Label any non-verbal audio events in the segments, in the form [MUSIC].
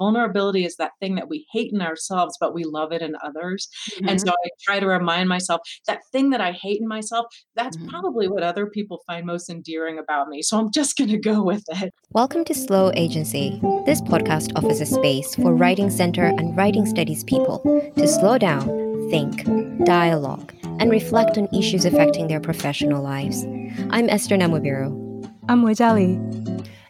vulnerability is that thing that we hate in ourselves, but we love it in others. Mm-hmm. And so I try to remind myself that thing that I hate in myself, that's mm-hmm. probably what other people find most endearing about me. So I'm just going to go with it. Welcome to Slow Agency. This podcast offers a space for Writing Center and Writing Studies people to slow down, think, dialogue, and reflect on issues affecting their professional lives. I'm Esther Namubiru. I'm Weijia Li.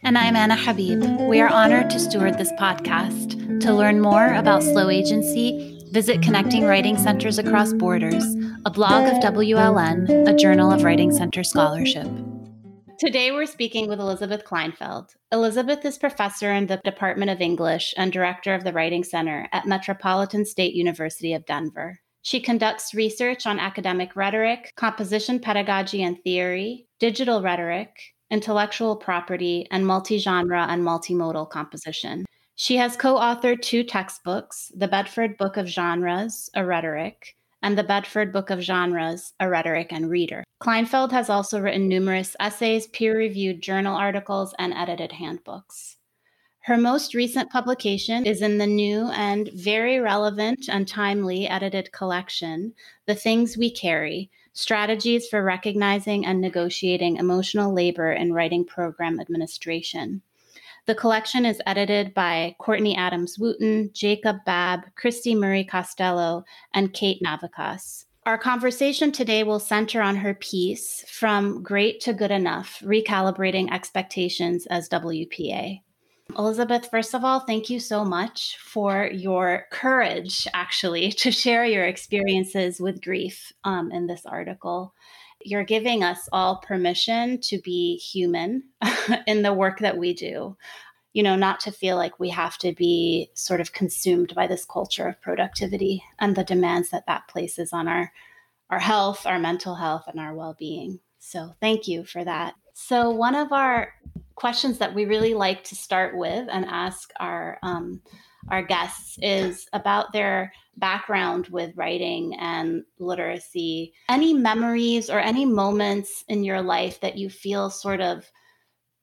And I'm Anna Habib. We are honored to steward this podcast. To learn more about Slow Agency, visit Connecting Writing Centers Across Borders, a blog of WLN, a journal of Writing Center scholarship. Today, we're speaking with Elizabeth Kleinfeld. Elizabeth is professor in the Department of English and director of the Writing Center at Metropolitan State University of Denver. She conducts research on academic rhetoric, composition pedagogy and theory, digital rhetoric, intellectual property, and multi genre and multimodal composition. She has co authored two textbooks The Bedford Book of Genres, A Rhetoric, and The Bedford Book of Genres, A Rhetoric and Reader. Kleinfeld has also written numerous essays, peer reviewed journal articles, and edited handbooks. Her most recent publication is in the new and very relevant and timely edited collection, The Things We Carry Strategies for Recognizing and Negotiating Emotional Labor in Writing Program Administration. The collection is edited by Courtney Adams Wooten, Jacob Babb, Kristi Murray Costello, and Kate Navickas. Our conversation today will center on her piece, From Great to Good Enough Recalibrating Expectations as WPA. Elizabeth, first of all, thank you so much for your courage, actually, [LAUGHS] to share your experiences with grief um, in this article. You're giving us all permission to be human [LAUGHS] in the work that we do. You know, not to feel like we have to be sort of consumed by this culture of productivity and the demands that that places on our our health, our mental health, and our well-being. So, thank you for that. So, one of our questions that we really like to start with and ask our um, our guests is about their background with writing and literacy. Any memories or any moments in your life that you feel sort of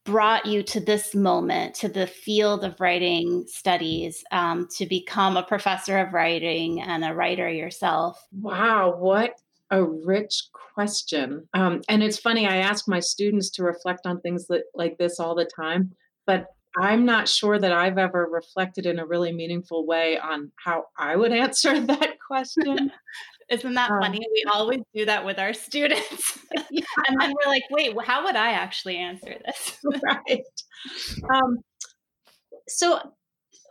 brought you to this moment, to the field of writing studies, um, to become a professor of writing and a writer yourself? Wow, what a rich question. Um, and it's funny, I ask my students to reflect on things that, like this all the time, but I'm not sure that I've ever reflected in a really meaningful way on how I would [LAUGHS] answer that question. [LAUGHS] Isn't that um, funny? We always do that with our students. [LAUGHS] yeah. And then we're like, wait, how would I actually answer this? right. Um, so,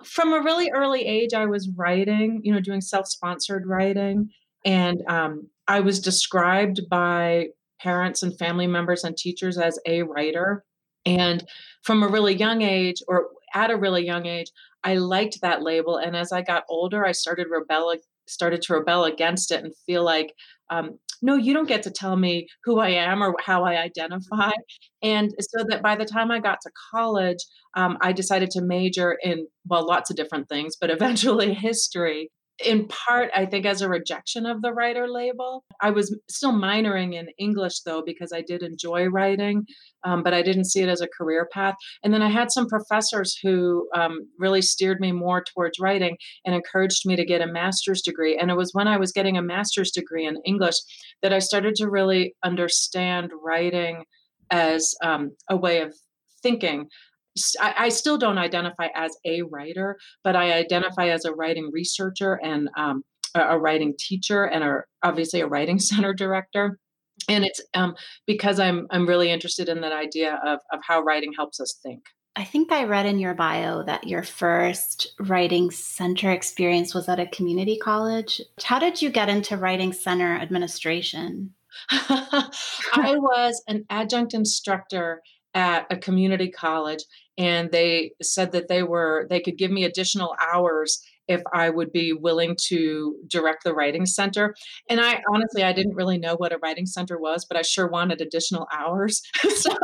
from a really early age, I was writing, you know, doing self sponsored writing. And um, I was described by parents and family members and teachers as a writer. And from a really young age, or at a really young age, I liked that label. And as I got older, I started rebel started to rebel against it and feel like um, no you don't get to tell me who i am or how i identify and so that by the time i got to college um, i decided to major in well lots of different things but eventually [LAUGHS] history in part, I think, as a rejection of the writer label. I was still minoring in English, though, because I did enjoy writing, um, but I didn't see it as a career path. And then I had some professors who um, really steered me more towards writing and encouraged me to get a master's degree. And it was when I was getting a master's degree in English that I started to really understand writing as um, a way of thinking I, I, still don't identify as a writer, but I identify as a writing researcher and um, a, a, writing teacher and a, obviously a writing [LAUGHS] center director. And it's um, because I'm I'm really interested in that idea of of how writing helps us think. I think I read in your bio that your first writing center experience was at a community college. How did you get into writing center administration? [LAUGHS] I was an adjunct instructor at a community college and they said that they were they could give me additional hours if I would be willing to direct the writing center. And I honestly, I didn't really know what a writing center was, but I sure wanted additional hours. [LAUGHS] so,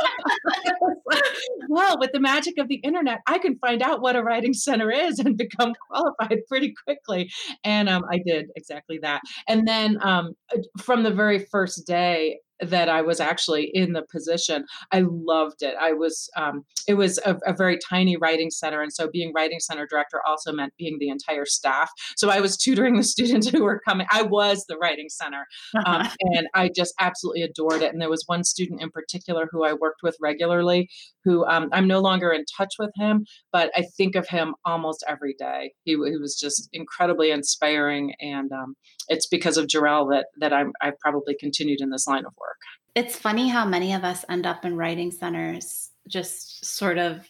well, with the magic of the internet, I can find out what a writing center is and become qualified pretty quickly. And um, I did exactly that. And then um, from the very first day, that I was actually in the position. I loved it. I was, um, it was a, a, very tiny writing center. And so being writing center director also meant being the entire staff. So I was tutoring the [LAUGHS] students who were coming. I was the writing center. Um, and I just absolutely adored it. And there was one student in particular who I worked with regularly who um, I'm no longer in touch with him, but I think of him almost every day. He, he was just incredibly inspiring. And um, it's because of Jarrell that, that I'm, I've probably continued in this line of work. It's funny how many of us end up in writing centers just sort of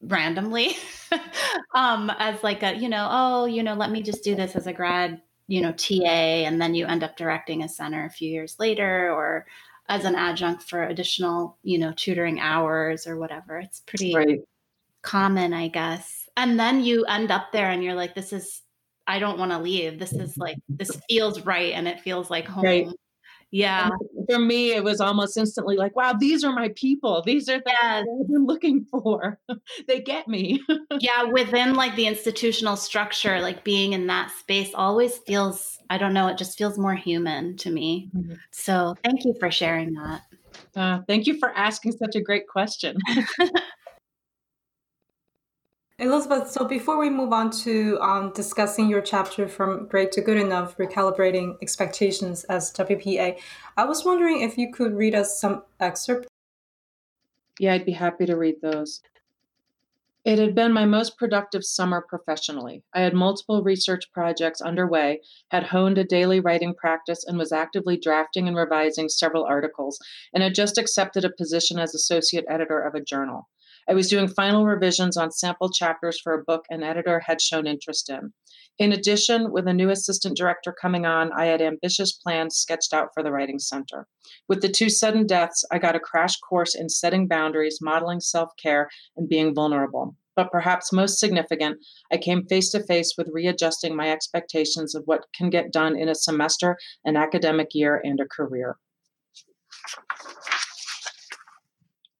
randomly [LAUGHS] um, as like a, you know, oh, you know, let me just do this as a grad, you know, TA, and then you end up directing a center a few years later or as an adjunct for additional, you know, tutoring hours or whatever. It's pretty right. common, I guess. And then you end up there and you're like, this is, I don't want to leave. This is like, this [LAUGHS] feels right. And it feels like home. Right. Yeah. For me, it was almost instantly like, wow, these are my people. These are the yes. I've been looking for. [LAUGHS] they get me. [LAUGHS] yeah. Within like the institutional structure, like being in that space always feels, I don't know, it just feels more human to me. Mm-hmm. So thank you for sharing that. Uh, thank you for asking such a great question. [LAUGHS] Elizabeth, so before we move on to um, discussing your chapter from great to good enough, recalibrating expectations as WPA, I was wondering if you could read us some excerpt. Yeah, I'd be happy to read those. It had been my most productive summer professionally. I had multiple research projects underway, had honed a daily writing practice, and was actively drafting and revising several articles, and had just accepted a position as associate editor of a journal. I was doing final revisions on sample chapters for a book an editor had shown interest in. In addition, with a new assistant director coming on, I had ambitious plans sketched out for the Writing Center. With the two sudden deaths, I got a crash course in setting boundaries, modeling self care, and being vulnerable. But perhaps most significant, I came face to face with readjusting my expectations of what can get done in a semester, an academic year, and a career.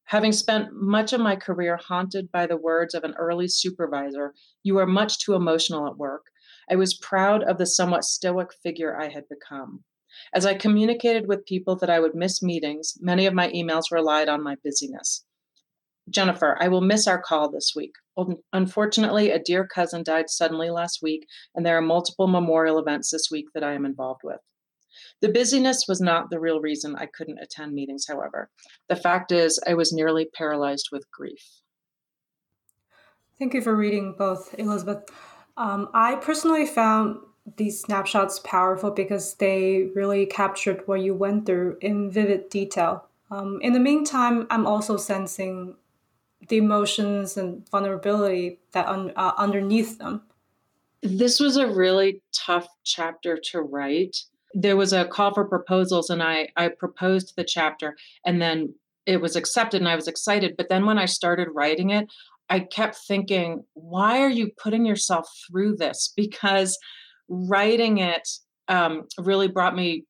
Having spent much of my career haunted by the words of an early supervisor, you are much too emotional at work, I was proud of the somewhat stoic figure I had become. As I communicated with people that I would miss meetings, many of my emails relied on my busyness. Jennifer, I will miss our call this week. Unfortunately, a dear cousin died suddenly last week, and there are multiple memorial events this week that I am involved with. The busyness was not the real reason I couldn't attend meetings, however. The fact is, I was nearly paralyzed with grief. Thank you for reading both, Elizabeth. Um, I personally found these snapshots powerful because they really captured what you went through in vivid detail. Um, in the meantime, I'm also sensing the emotions and vulnerability that un- uh, underneath them. This was a really tough chapter to write there was a call for proposals and I I proposed the chapter and then it was accepted and I was excited. But then when I started writing it, I kept thinking, why are you putting yourself through this? [LAUGHS] Because writing it um, really brought me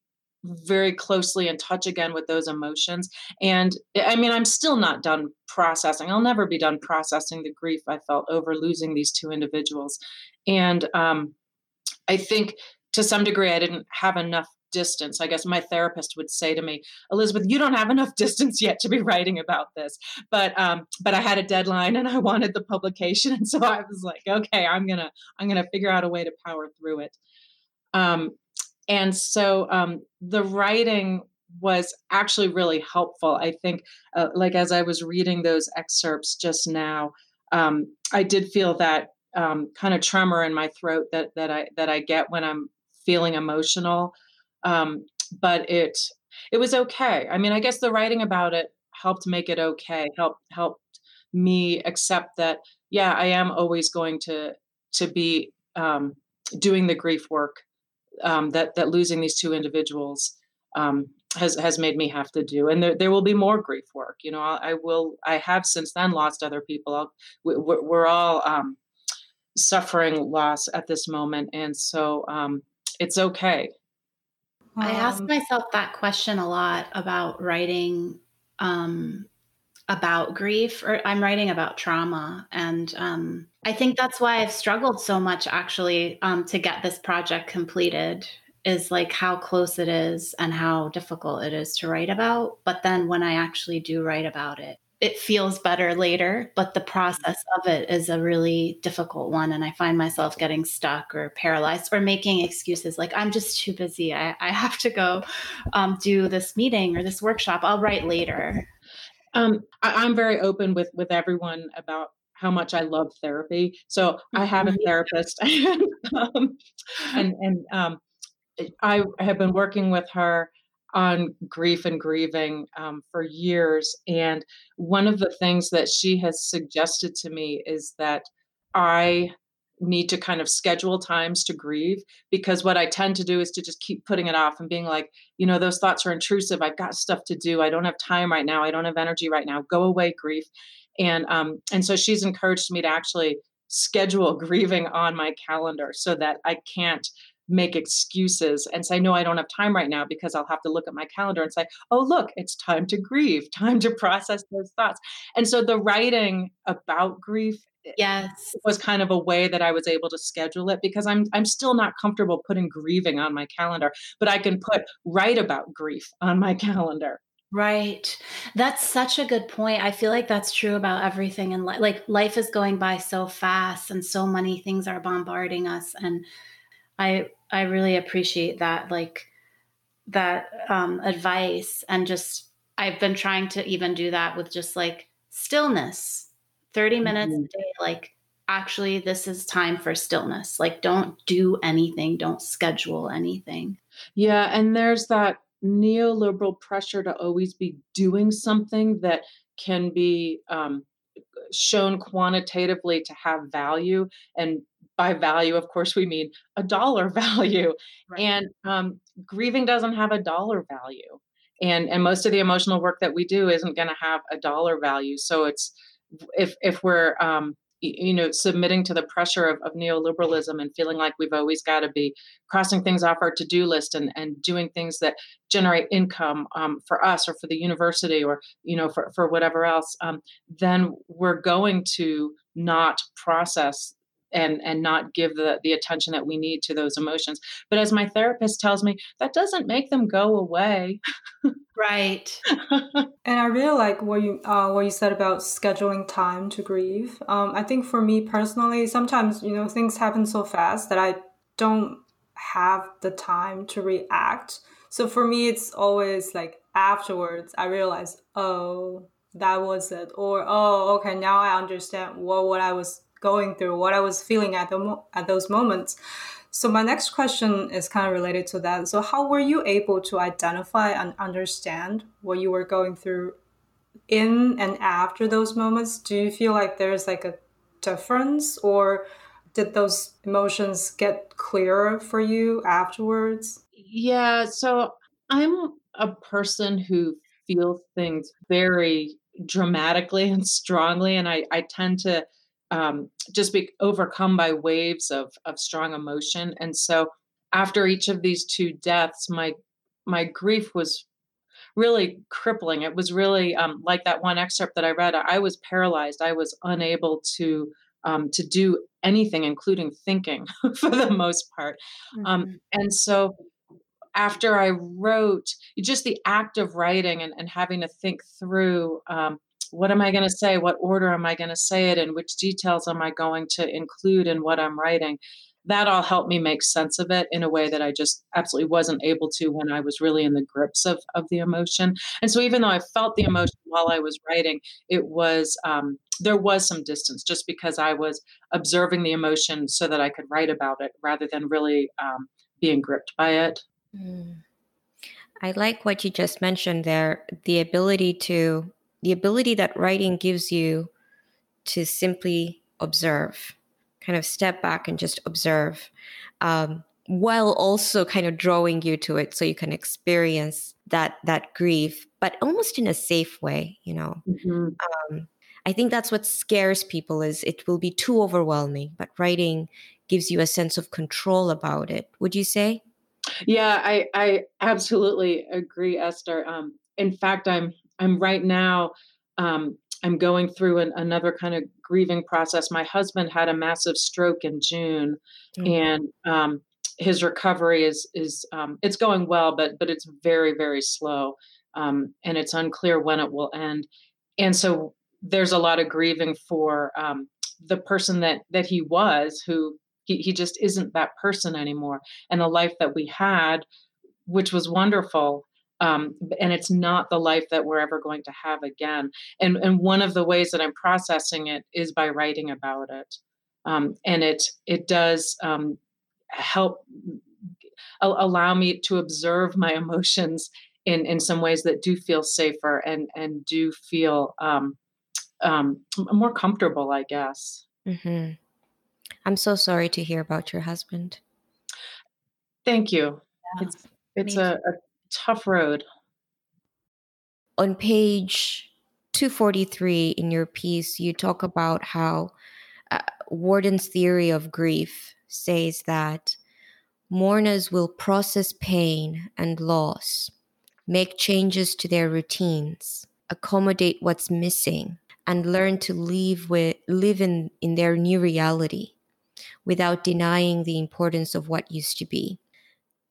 very closely in touch again with those emotions. And I mean, I'm still not done processing. I'll never be done processing the grief I felt over losing these two individuals. And um, I think to some degree i didn't have enough distance. I guess my therapist would say to me elizabeth you don't have enough [LAUGHS] distance yet to be writing about this. But um but i had a deadline and i wanted the publication and so i was like okay i'm gonna i'm gonna figure out a way to power through it. Um and so um the writing was actually really helpful. I think uh, like as i was reading those excerpts just now um i did feel that um, kind of tremor in my throat that that I that I get when I'm feeling emotional. Um, but it it was okay. I mean, I guess the writing about it helped make it okay. Helped helped me accept that yeah, I am always going to to be um, doing the grief work um, that that losing these two individuals um, has has made me have to do, and there there will be more grief work. You know, I, I will. I have since then lost other people. I'll, we're, we're all um, suffering loss at this moment, and so um, it's okay. I ask um, myself that question a lot about writing um, about grief, or I'm writing about trauma. And um, I think that's why I've struggled so much actually um, to get this project completed is like how close it is and how difficult it is to write about. But then when I actually do write about it, it feels better later, but the process of it is a really difficult one. And I find myself getting stuck or paralyzed or making excuses like, I'm just too busy. I, I have to go um, do this meeting or this workshop. I'll write later. Um, I, I'm very open with with everyone about how much I love therapy. So I have a mm-hmm. therapist, [LAUGHS] and um, and, and um, I have been working with her on grief and grieving um, for years. And one of the things that she has suggested to me is that I need to kind of schedule times to grieve because what I tend to do is to just keep putting it off and being like, you know, those thoughts are intrusive. I've got stuff to do. I don't have time right now. I don't have energy right now. Go away, grief. And um, and so she's encouraged me to actually schedule [LAUGHS] grieving on my calendar so that I can't make excuses and say no i don't have time right now because i'll have to look at my calendar and say oh look it's time to grieve [LAUGHS] time to process those thoughts and so the writing about grief eh, yes was kind of a way that i was able to schedule it because i'm i'm still not comfortable putting grieving on my calendar but i can put write about grief on my [LAUGHS] calendar Right. That's such a good point. I feel like that's true about everything in life. Like life is going by so fast and so many things are bombarding us and I I really appreciate that like that um, advice and just I've been trying to even do that with just like stillness. 30 minutes mm-hmm. a day like actually this is time for stillness. Like don't do anything, don't schedule anything. Yeah, and there's that neoliberal pressure to always be doing something that can be um, shown quantitatively to have value and by value, of course, we mean a dollar [LAUGHS] value. Right. And um, grieving doesn't have a dollar value. And, and most of the emotional work that we do isn't going to have a dollar value. So it's if if we're um, you know submitting to the pressure of, of neoliberalism and feeling like we've always got to be crossing things off our to-do list and, and doing things that generate income um, for us or for the university or you know for, for whatever else um, then we're going to not process and and not give the the attention that we need to those emotions. But as my therapist tells me that doesn't make them go away. Right. [LAUGHS] And i really like what you uh, what you said about scheduling time to grieve. Um, i think for me personally sometimes you know things happen so fast that i don't have the time to react. So for me it's always like afterwards i realize oh that was it or oh okay now i understand what what i was going through, what I was feeling at the mo- at those moments. So my next question is kind of related to that. So how were you able to identify and understand what you were going through in and after those moments? Do you feel like there's like a difference or did those emotions get clearer for you afterwards? Yeah, so I'm a person who feels things very dramatically and strongly and I I tend to um, just be overcome by waves of of strong emotion. And so after each of these two deaths, my my grief was really crippling. It was really um, like that one excerpt that I read. I was paralyzed. I was unable to um, to do anything, including thinking, [LAUGHS] for the most part. Um, mm-hmm. and so after I wrote, just the act of writing and, and having to think through um, what am I going to say? What order am I going to say it in? Which details am I going to include in what I'm writing? That all helped me make sense of it in a way that I just absolutely wasn't able to when I was really in the grips of, of the emotion. And so, even though I felt the emotion while I was writing, it was um, there was some distance just because I was observing the emotion so that I could write about it rather than really um, being gripped by it. Mm. I like what you just mentioned there the ability to the ability that writing gives you to simply observe, kind of step back and just observe, um, while also kind of drawing you to it so you can experience that that grief, but almost in a safe way, you know. Mm-hmm. Um, I think that's what scares people is it will be too overwhelming, but writing gives you a sense of control about it. Would you say? Yeah, I I absolutely agree, Esther. Um, in fact, I'm I'm right now, um, I'm going through an, another kind of grieving process. My husband had a massive stroke in June, mm-hmm. and um, his recovery is is um, it's going well, but but it's very very slow, um, and it's unclear when it will end. And so there's a lot of grieving for um, the person that that he was, who he, he just isn't that person anymore, and the life that we had, which was wonderful. Um, and it's not the life that we're ever going to have again. And and one of the ways that I'm processing it is by writing about it, um, and it it does um, help allow me to observe my emotions in in some ways that do feel safer and and do feel um, um, more comfortable, I guess. Mm-hmm. I'm so sorry to hear about your husband. Thank you. Yeah, it's it's a, a tough road. On page 243 in your piece, you talk about how uh, Worden's theory of grief says that mourners will process pain and loss, make changes to their routines, accommodate what's missing, and learn to live with live in, in their new reality without denying the importance of what used to be.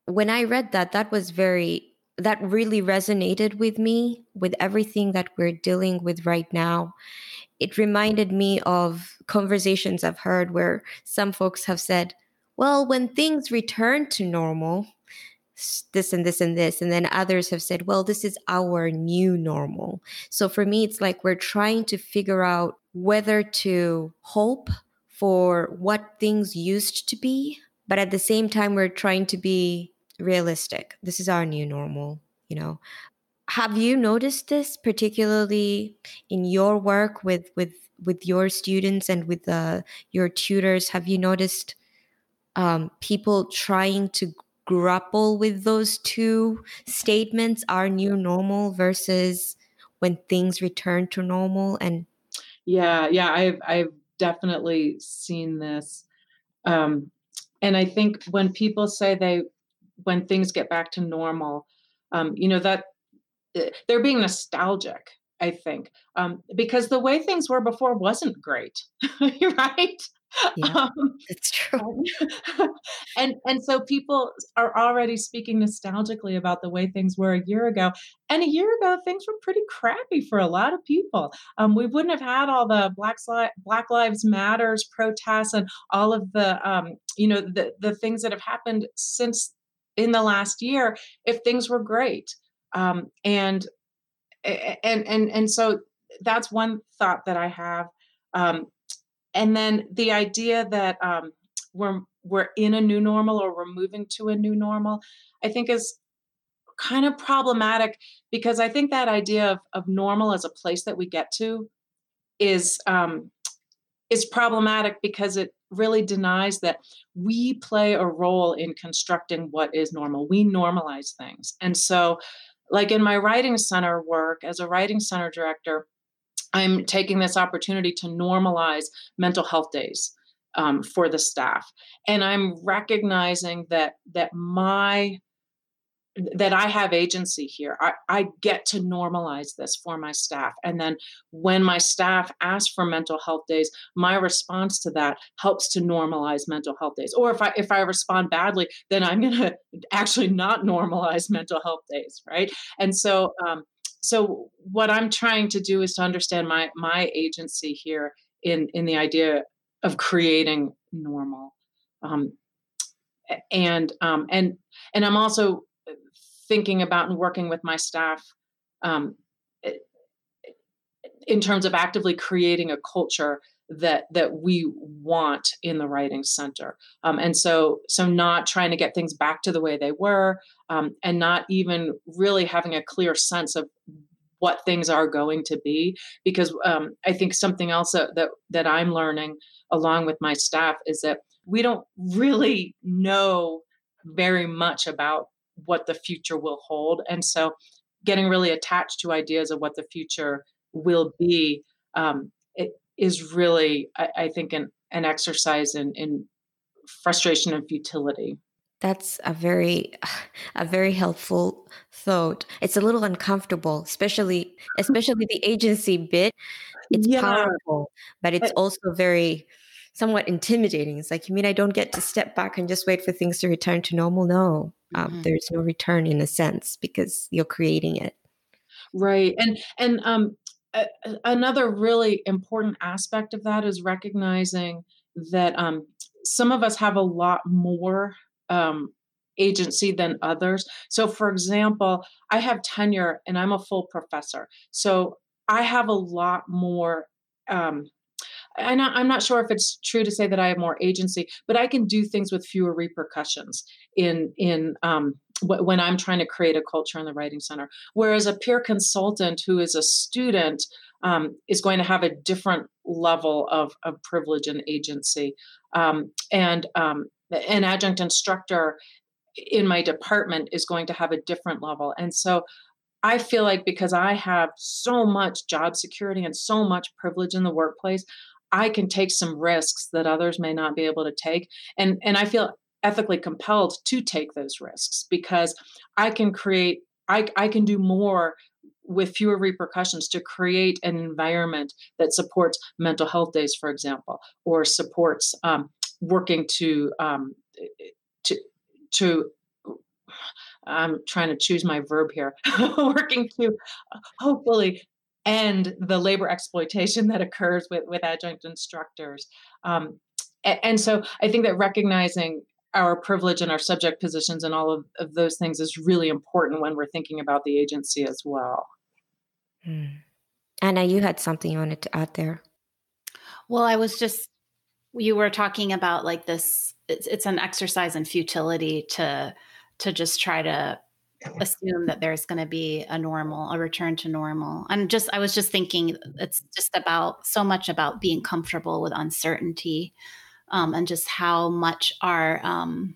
When I read that, that was very that really resonated with me with everything that we're dealing with right now. It reminded me of conversations I've heard where some folks have said, well, when things return to normal, this and this and this. And then others have said, well, this is our new normal. So for me, it's like we're trying to figure out whether to hope for what things used to be, but at the same time, we're trying to be realistic. This is our new normal, you know. Have you noticed this particularly in your work with with with your students and with uh, your tutors? Have you noticed um, people trying to grapple with those two statements our new normal versus when things return to normal and yeah yeah i've i've definitely seen this um and i think when people say they when things get back to normal um you know that eh, they're being nostalgic i think um because the way things were before wasn't great [LAUGHS] right yeah, um, it's true. and [LAUGHS] and so people are already speaking nostalgically about the way things were a year ago. And a year ago, things were pretty crappy for a lot of people. Um, we wouldn't have had all the Black Black Lives Matters protests and all of the um, you know the the things that have happened since in the last year if things were great. Um, and and and and so that's one thought that I have. Um, and then the idea that um, we're we're in a new normal or we're moving to a new normal, I think is kind of problematic because I think that idea of, of normal as a place that we get to is um, is problematic because it really denies that we play a role in constructing what is normal. We normalize things, and so, like in my writing center work as a writing center director, I'm taking this opportunity to normalize mental health days um, for the staff, and I'm recognizing that that my that I have agency here. I, I get to normalize this for my staff. And then when my staff ask for mental health days, my response to that helps to normalize mental health days. Or if I if I respond badly, then I'm gonna [LAUGHS] actually not normalize mental health days, right? And so um, so what i'm trying to do is to understand my my agency here in in the idea of creating normal um, and um, and and i'm also thinking about and working with my staff um, in terms of actively creating a culture that that we want in the writing center. Um, and so so not trying to get things back to the way they were um, and not even really having a clear sense of what things are going to be because um, i think something else that that i'm learning along with my staff is that we don't really know very much about what the future will hold and so getting really attached to ideas of what the future will be um, it is really I, I think an, an exercise in, in frustration and futility that's a very [SIGHS] a very helpful thought. It's a little uncomfortable, especially [LAUGHS] especially the agency bit. It's yeah. powerful, but it's also very somewhat intimidating. It's like, you mean I don't get to step back and just wait for things to return to normal? No, um, mm-hmm. there's no return in a sense because you're creating it. Right. And, and, um, another really important aspect of that is recognizing that um, some of us have a lot more um, agency than others. So, for example, I have tenure and I'm a full professor. So, I have a lot more um, and I'm not sure if it's true to say that I have more agency, but I can do things with fewer repercussions in in um, w- when I'm trying to create a culture in the writing center. Whereas a peer consultant who is a student um, is going to have a different level of, of privilege and agency, um, and um, an adjunct instructor in my department is going to have a different level, and so. I feel like because I have so much job security and so much privilege in the workplace, I can take some risks that others may not be able to take. And, and I feel ethically compelled to take those risks because I can create, I, I can do more with fewer repercussions to create an environment that supports mental health days, for example, or supports um, working to um, to to I'm trying to choose my verb here, [LAUGHS] working to hopefully and the labor exploitation that occurs with, with adjunct instructors. Um, and, and, so I think that recognizing our privilege and our subject positions and all of, of, those things is really important when we're thinking about the agency as well. Hmm. Anna, you had something you wanted to add there. Well, I was just, you were talking about like this, it's, it's an exercise in futility to, to just try to assume that there's going to be a normal a return to normal. I'm just i was just thinking it's just about so much about being comfortable with uncertainty um, and just how much our um,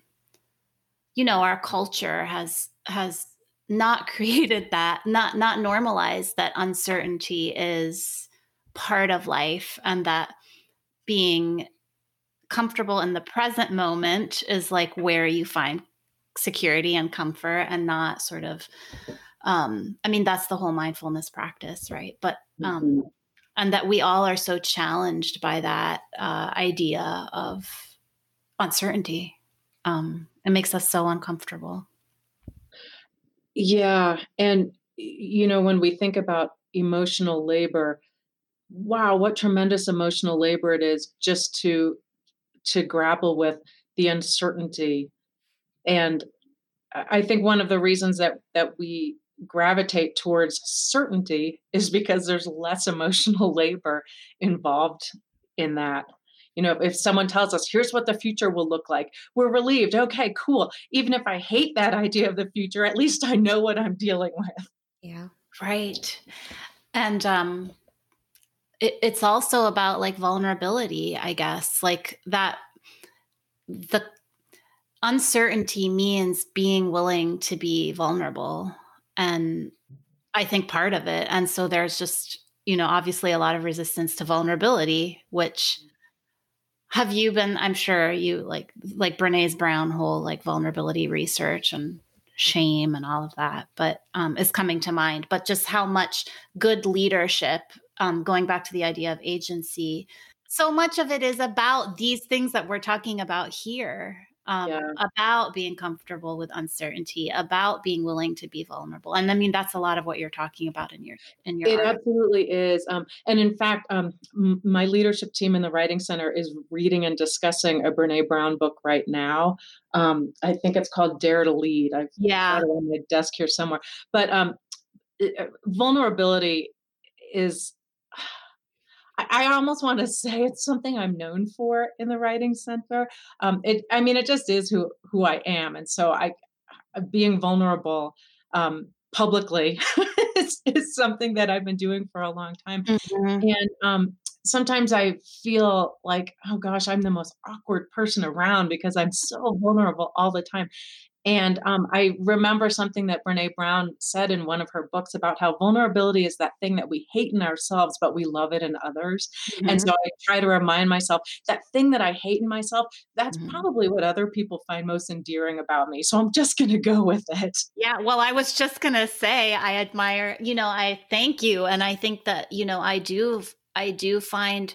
you know our culture has has not [LAUGHS] created that not not normalized that uncertainty is part of life and that being comfortable in the present moment is like where you find security and comfort and not sort of um i mean that's the whole mindfulness practice right? But um mm-hmm. and that we all are so challenged by that uh idea of uncertainty um it makes us so uncomfortable. Yeah and you know when we think about emotional labor wow what tremendous emotional labor it is just to to grapple with the uncertainty and I think one of the reasons that that we gravitate towards certainty is because there's less [LAUGHS] emotional labor involved in that. You know, if someone tells us, here's what the future will look like, we're relieved. Okay, cool. Even if I hate that idea of the future, at least I know what I'm dealing with. Yeah, right. And um, it, it's also about like vulnerability, I guess, like that the uncertainty means being willing to be vulnerable. And i think part of it and so there's just you know obviously a lot of resistance to vulnerability which have you been i'm sure you like like brene's brown whole like vulnerability research and shame and all of that but um is coming to mind. But just how much good leadership um going back to the idea of agency so much of it is about these things that we're talking about here um, yeah. about being comfortable with uncertainty, about being willing to be vulnerable. And I mean, that's a lot of what you're talking about in your in your. It article. absolutely is. Um, and in fact, um, m- my leadership team in the Writing Center is reading and discussing a Brene Brown book right now. Um, I think it's called Dare to Lead. I've yeah got it on my desk here somewhere. But um, it, uh, vulnerability is I almost want to [LAUGHS] say it's something I'm known for in the writing center. Um, it, I mean, it just is who who I am, and so I, being vulnerable um, publicly [LAUGHS] is, is, something that I've been doing for a long time. Mm-hmm. And um, sometimes I feel like, oh gosh, I'm the most awkward person around because I'm so vulnerable all the time. And um, I remember something that Brene Brown said in one of her books about how vulnerability is that thing that we hate in ourselves, but we love it in others. Mm-hmm. And so I try to remind myself that thing that I hate in myself, that's mm-hmm. probably what other people find most endearing about me. So I'm just going to go with it. Yeah. Well, I was just going to say, I admire, you know, I thank you. And I think that, you know, I do, I do find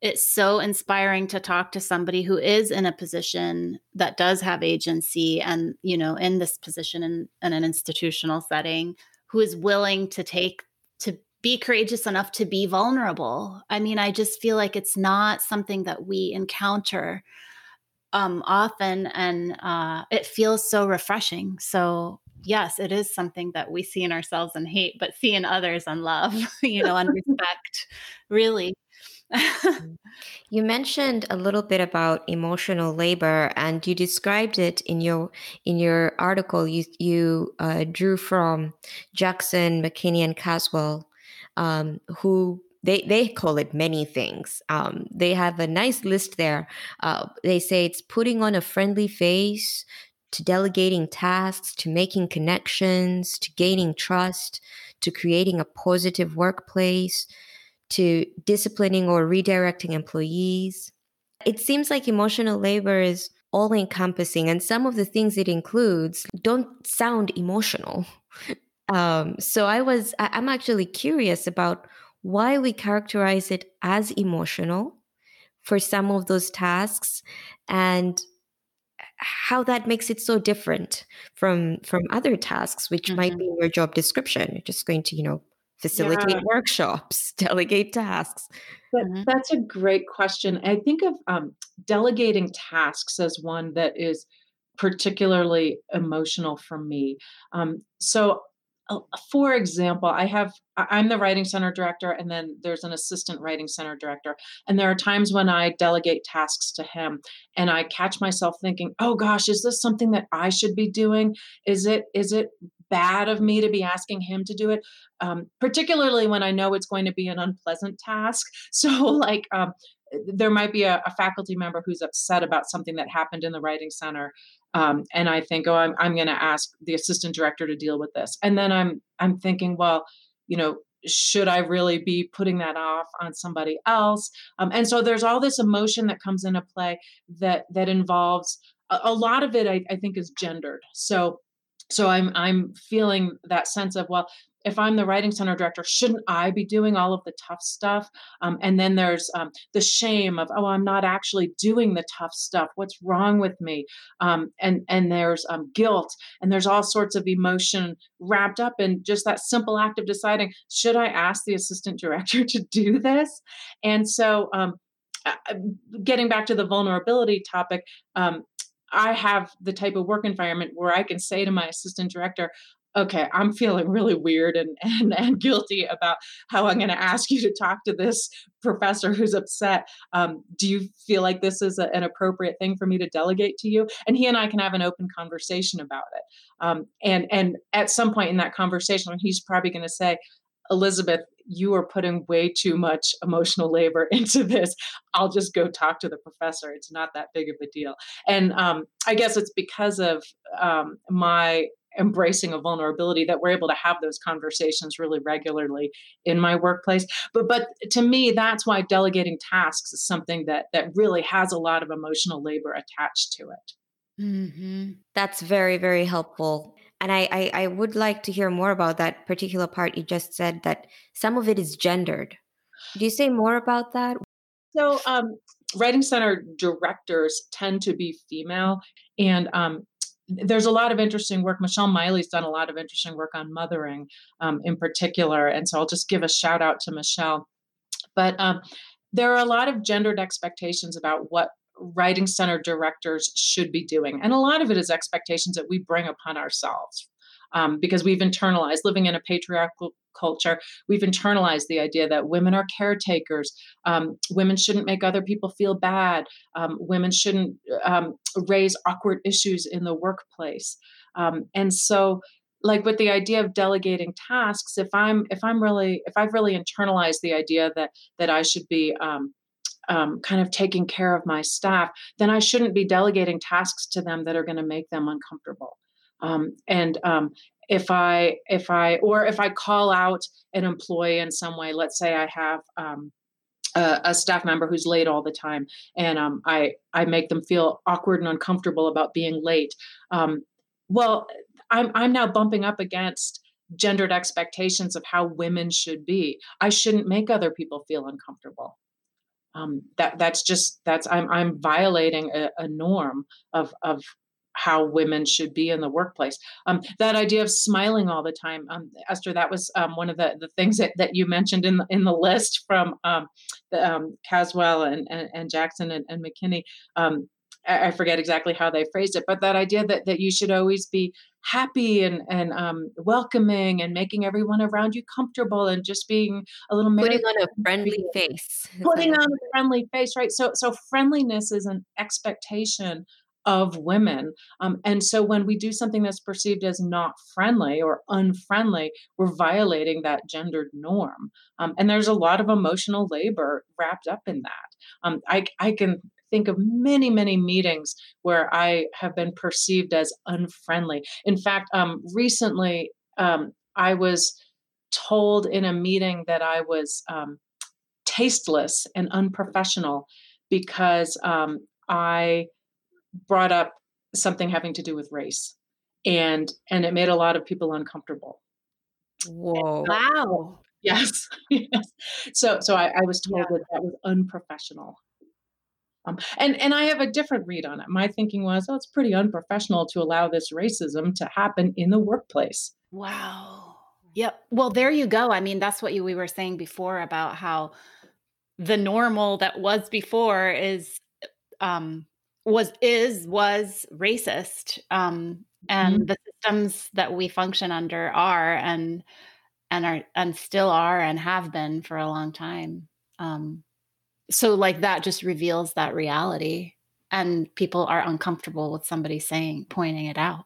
it's so inspiring to talk to somebody who is in a position that does have agency and you know in this position in, in an institutional setting who is willing to take to be courageous enough to be vulnerable i mean i just feel like it's not something that we encounter um, often and uh, it feels so refreshing so yes it is something that we see in ourselves and hate but see in others and love [LAUGHS] you know and [LAUGHS] respect really. You mentioned a little bit about emotional labor, and you described it in your in your article. You you uh, drew from Jackson, McKinney, and Caswell, um, who they they call it many things. Um, they have a nice list there. Uh, they say it's putting on a friendly face, to delegating tasks, to making connections, to gaining trust, to creating a positive workplace to disciplining or redirecting employees. It seems like emotional labor is all encompassing, and some of the things it includes don't sound emotional. [LAUGHS] um, so I was, I, I'm actually curious about why we characterize it as emotional for some of those tasks and how that makes it so different from from other tasks which mm-hmm. might be in your job description you're just going to you know facilitate yeah. workshops, [LAUGHS] delegate tasks? But mm-hmm. That's a great question. I think of um, delegating tasks as one that is particularly emotional for me. Um, so, uh, for example, I have I'm the writing center director, and then there's an assistant writing center director. And there are times when I delegate tasks to him, and I catch myself thinking, "Oh gosh, is this something that I should be doing? Is it is it bad of me to be asking him to do it, um, particularly when I know it's going to be an unpleasant task. [LAUGHS] So, like, um, there might be a, a, faculty member who's upset about something that happened in the writing center, um, and I think, oh, I'm I'm going to ask the assistant director to deal with this, and then I'm I'm thinking, well, you know, should I really be putting that off on somebody else? Um, and so there's all this emotion that comes into play that that involves a, a lot of it. I, I think is gendered. So so i'm i'm feeling that sense of well if i'm the writing center director shouldn't i be doing all of the tough stuff? Um, and then there's um, the shame of oh i'm not actually doing the tough stuff. What's wrong with me? Um, and and there's um, guilt and there's all sorts of emotion wrapped up in just that simple act of deciding should i ask the assistant director [LAUGHS] to do this? And so um, getting back to the vulnerability topic, um, I have the type of work environment where I can say to my assistant director, okay, I'm feeling really weird and, [LAUGHS] and, and guilty about how I'm going to ask you to talk to this professor who's upset. Um, do you feel like this is a, an appropriate thing for me to delegate to you? And he and I can have an open conversation about it. Um, and and at some point in that conversation, he's probably going to say, Elizabeth, you are putting way too much emotional labor [LAUGHS] into this. I'll just go talk to the professor. It's not that big of a deal. And um, I guess it's because of um, my embracing of vulnerability that we're able to have those conversations really regularly in my workplace but but to me that's why delegating tasks is something that that really has a lot of emotional labor attached to it mm-hmm. that's very very helpful and I, I, I would like to hear more about that particular part you just said that some of it is gendered. Do you say more about that? So, um, writing center directors tend to be female, and um, there's a lot of interesting work. Michelle Miley's done a lot of interesting work on mothering, um, in particular, and so I'll just give a shout out to Michelle. But um, there are a lot of gendered expectations about what writing center directors should be doing. And a lot of it is expectations that we bring upon ourselves um, because we've internalized living in a patriarchal culture we've internalized the idea that women are caretakers um, women shouldn't make other people feel bad um, women shouldn't um, raise awkward issues in the workplace um, and so like with the idea of delegating tasks if i'm if i'm really if i've really internalized the idea that that i should be um, um, kind of taking care of my staff, then I shouldn't be delegating tasks to them that are going to make them uncomfortable. Um, and um, if I if I or if I call out an employee in some way, let's say I have um, a, a, staff member who's late all the time, and um, I I make them feel awkward and uncomfortable about being late. Well, I'm I'm now bumping up against gendered expectations of how women should be. I shouldn't make other people feel uncomfortable. Um, that that's just that's I'm I'm violating a, a norm of of how women should be in the workplace. Um, that idea of smiling all the time, um, Esther, that was um, one of the, the things that, that you mentioned in the, in the list from um, the, um, Caswell and, and, and, Jackson and, and McKinney. I, I, forget exactly how they phrased it, but that idea that, that you should always be happy and, and welcoming and making everyone around you comfortable and just being a little putting on a friendly face, putting on a friendly face, right? So so friendliness is an expectation of women. Um, and so when we do something that's perceived as not friendly or unfriendly, we're violating that gendered norm. Um, and there's a lot of emotional labor wrapped up in that. Um, I, I can think of many, many meetings where I have been perceived as unfriendly. In fact, um, recently um, I was told in a meeting that I was um, tasteless and unprofessional because I brought up something having to do with race and and it made a lot of people uncomfortable. Whoa. Wow. [LAUGHS] yes [LAUGHS] yes. So so i, I was told yeah. that that was unprofessional um, and and i have a different read on it. My thinking was oh it's pretty unprofessional to allow this racism to happen in the workplace. Wow. Yep. Well there you go. I mean that's what you we were saying before about how the normal that was before is um was is was racist um, and mm-hmm. the systems that we function under are and and are and still are and have been for a long time. Um, so like that just reveals that reality and people are uncomfortable with somebody saying pointing it out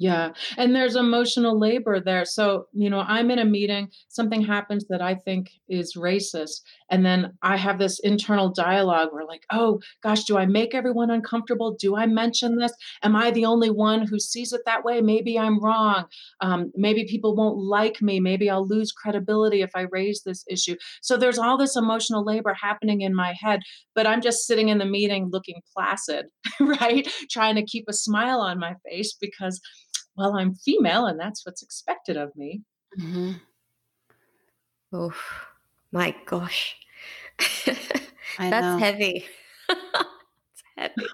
yeah. And there's emotional labor there. So, you know, I'm in a meeting, something happens that I think is racist. And then I have this internal dialogue where, like, oh gosh, do I make everyone uncomfortable? Do I mention this? Am I the only one who sees it that way? Maybe I'm wrong. Um, maybe people won't like me. Maybe I'll lose credibility if I raise this issue. So there's all this emotional labor happening in my head, but I'm just sitting in the meeting looking placid, [LAUGHS] right? Trying to keep a smile on my face because well, I'm female and that's what's expected of me. Mm-hmm. Oh my gosh. [LAUGHS] that's heavy. [LAUGHS] it's heavy.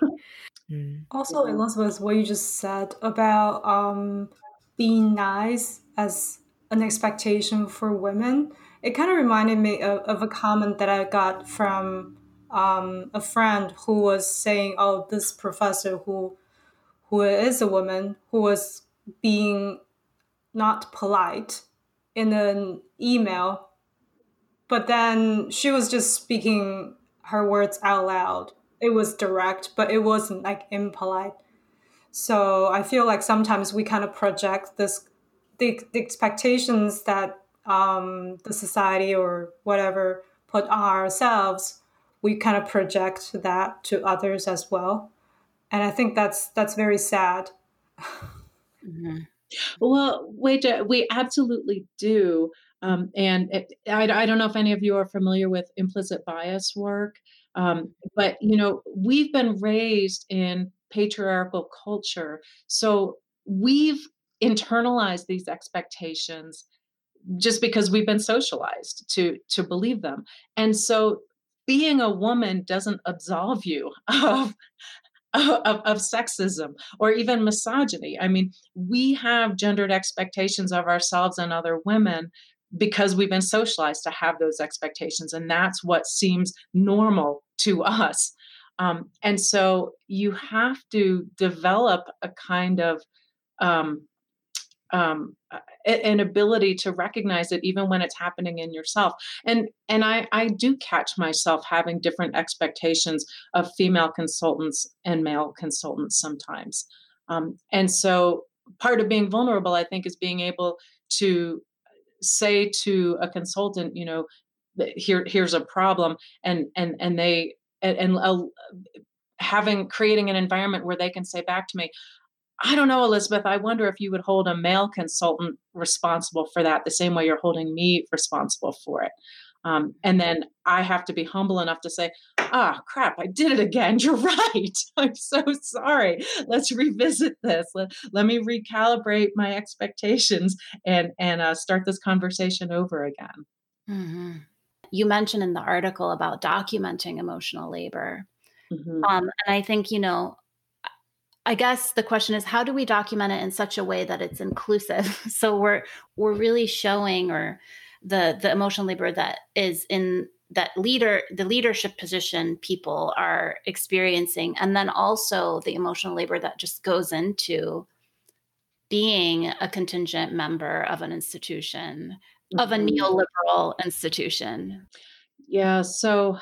Mm. Also, Elizabeth, what you just said about um, being nice as an expectation for women, it kind of reminded me of, of, a comment that I got from um, a friend who was saying, "Oh, this professor who who is a woman who was being not polite in an email, but then she was just speaking her words out loud. It was direct, but it wasn't like impolite. So I feel like sometimes we kind of project this the, the expectations that um, the society or whatever put on ourselves. We kind of project that to others as well, and I think that's that's very sad. Mm-hmm. Well, we absolutely do. Um, and it, I, I, don't know if any of you are familiar with implicit bias work, um, but you know we've been raised in patriarchal culture, so we've internalized these expectations just because we've been socialized to to believe them, and so being a woman doesn't absolve you [LAUGHS] of of, of, sexism or even misogyny. I mean, we have gendered expectations of ourselves and other women because we've been socialized to have those expectations, and that's what seems normal to [LAUGHS] us. Um, and so you have to develop a kind of um, um, an ability to recognize it even when it's happening in yourself and and i i do catch myself having different expectations of female consultants and male consultants sometimes um, and so part of being vulnerable i think is being able to say to a consultant you know here here's a problem and and and they and, and uh, having creating an environment where they can say back to me I don't know, Elizabeth. I wonder if you would hold a male consultant responsible for that the same way you're holding me responsible for it. Um, and then I have to be humble enough to say, ah, crap, I did it again. [LAUGHS] You're right. [LAUGHS] I'm so sorry. Let's revisit this. Let, let me recalibrate my expectations and, and uh, start this conversation over again. Mm-hmm. You mentioned in the article about documenting emotional labor. Mm-hmm. Um, and I think, you know, I guess the question is how do we document it in such a way that it's inclusive? [LAUGHS] so we're we're really showing or the the emotional labor that is in that leader the leadership position people are experiencing and then also the emotional labor that just goes into being a contingent member of an institution mm-hmm. of a mm-hmm. neoliberal institution yeah so